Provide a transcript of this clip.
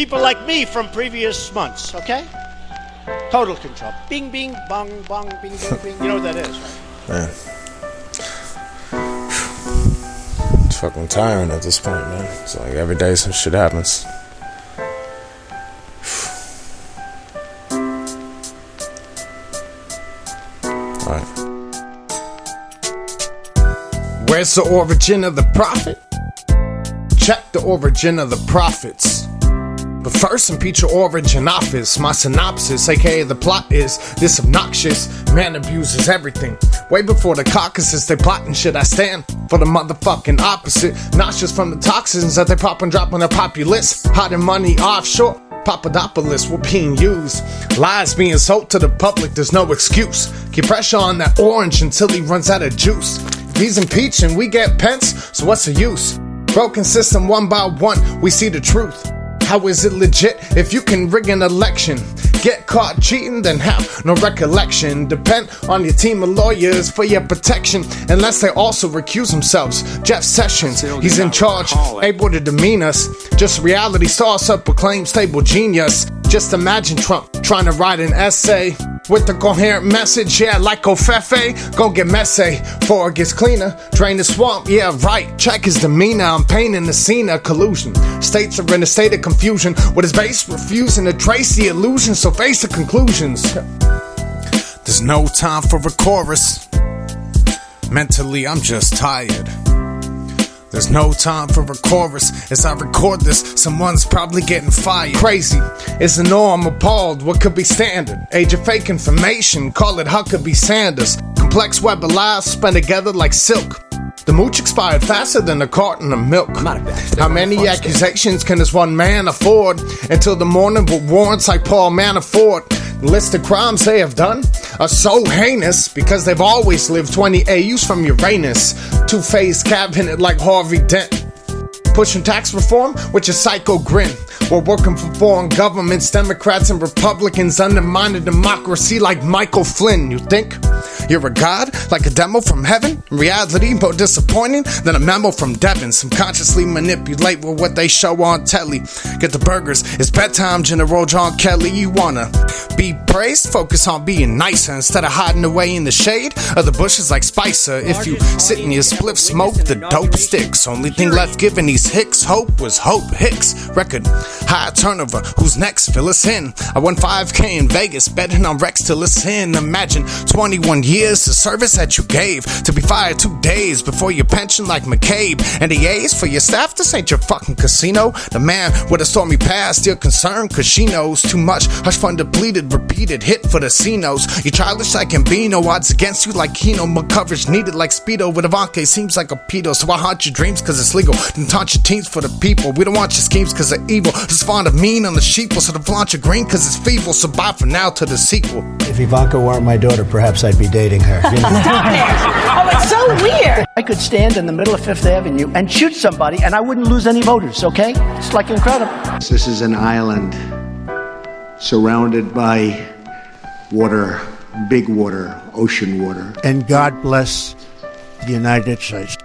people like me from previous months, okay? Total control. Bing, bing, bong, bong, bing, bing, bing. You know what that is, right? Man. It's fucking tiring at this point, man. It's like every day some shit happens. Alright. Where's the origin of the prophet? Check the origin of the prophets. But first, impeach your origin office. My synopsis, aka the plot, is this obnoxious man abuses everything. Way before the caucuses, they plotting shit. I stand for the motherfucking opposite. Nauseous from the toxins that they pop and drop on their populace. Hiding money offshore. Papadopoulos were being used. Lies being sold to the public, there's no excuse. Keep pressure on that orange until he runs out of juice. He's impeached and we get Pence, so what's the use? Broken system one by one, we see the truth. How is it legit if you can rig an election? Get caught cheating, then have no recollection. Depend on your team of lawyers for your protection, unless they also recuse themselves. Jeff Sessions, he's in charge, able to demean us. Just reality stars up proclaim stable genius. Just imagine Trump trying to write an essay with the coherent message, yeah, like Covfefe. Go get messy before it gets cleaner. Drain the swamp, yeah, right. Check his demeanor. I'm painting the scene of collusion. States are in a state of confusion with his base refusing to trace the illusion, so face the conclusions. There's no time for a chorus. Mentally, I'm just tired. There's no time for a chorus. As I record this, someone's probably getting fired. Crazy. It's the norm, appalled. What could be standard? Age of fake information. Call it Huckabee Sanders. Complex web of lies spun together like silk. The mooch expired faster than a carton of milk. How many accusations can this one man afford? Until the morning with warrants like Paul Manafort. List of crimes they have done are so heinous because they've always lived 20 AUs from Uranus. Two faced cabinet like Harvey Dent. Pushing tax reform with your psycho grin. We're working for foreign governments, Democrats and Republicans undermining democracy like Michael Flynn. You think you're a god, like a demo from heaven? In reality, more disappointing than a memo from Devin. Subconsciously manipulate with what they show on telly. Get the burgers, it's bedtime, General John Kelly. You wanna be praised? Focus on being nicer instead of hiding away in the shade of the bushes like Spicer. If you sit in your spliff smoke, the dope sticks. Only thing left giving these Hicks hope was Hope Hicks. Record high turnover. Who's next? Fill us in. I won 5K in Vegas, betting on Rex Tillerson. Imagine 21 years of service that you gave to be fired two days before your pension, like McCabe. And the A's for your staff. This ain't your fucking casino. The man with a stormy past, still concerned, cause she knows too much. Hush fund depleted, repeated hit for the Cinos. You childish like Gambino, odds against you like Keno. My coverage needed like Speedo with Ivanka. Seems like a pedo, so I haunt your dreams cause it's legal. Then taunt your teams for the people. We don't want your schemes cause they're evil. Just fond of mean on the sheeple, so the flaunt your green cause it's feeble. So bye for now to the sequel. If Ivanka weren't my daughter, perhaps I'd be dating her. You know? Oh, it's so weird. I could stand in the middle of Fifth Avenue and shoot somebody and I wouldn't lose any voters, okay? It's like incredible. This is an island surrounded by water, big water, ocean water. and God bless the United States.